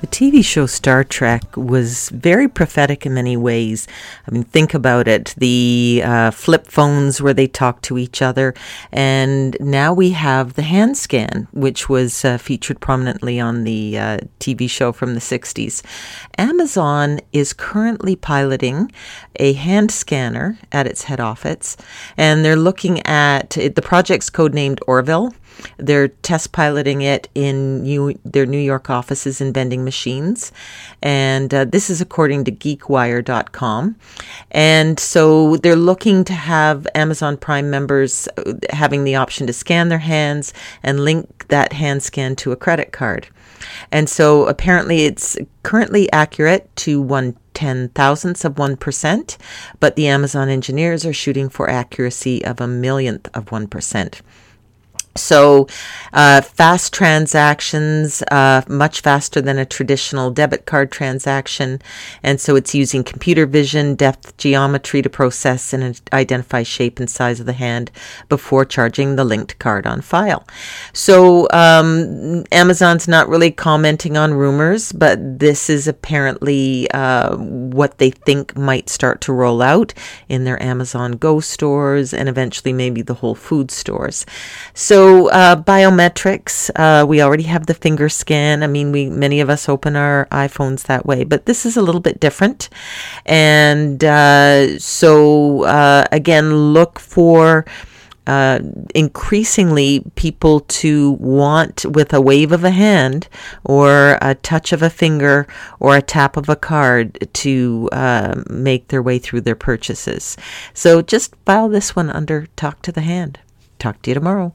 The TV show Star Trek was very prophetic in many ways. I mean, think about it the uh, flip phones where they talk to each other, and now we have the hand scan, which was uh, featured prominently on the uh, TV show from the 60s. Amazon is currently piloting a hand scanner at its head office, and they're looking at the project's codenamed Orville. They're test piloting it in New, their New York offices in vending machines. And uh, this is according to geekwire.com. And so they're looking to have Amazon Prime members uh, having the option to scan their hands and link that hand scan to a credit card. And so apparently it's currently accurate to one ten thousandths of 1%, but the Amazon engineers are shooting for accuracy of a millionth of 1%. So, uh, fast transactions, uh, much faster than a traditional debit card transaction. And so it's using computer vision, depth geometry to process and identify shape and size of the hand before charging the linked card on file. So, um, Amazon's not really commenting on rumors, but this is apparently uh, what they think might start to roll out in their Amazon Go stores and eventually maybe the Whole Food stores. So, so uh, biometrics, uh, we already have the finger scan. I mean, we many of us open our iPhones that way, but this is a little bit different. And uh, so uh, again, look for. Uh, increasingly, people to want, with a wave of a hand, or a touch of a finger, or a tap of a card, to uh, make their way through their purchases. So just file this one under Talk to the Hand. Talk to you tomorrow.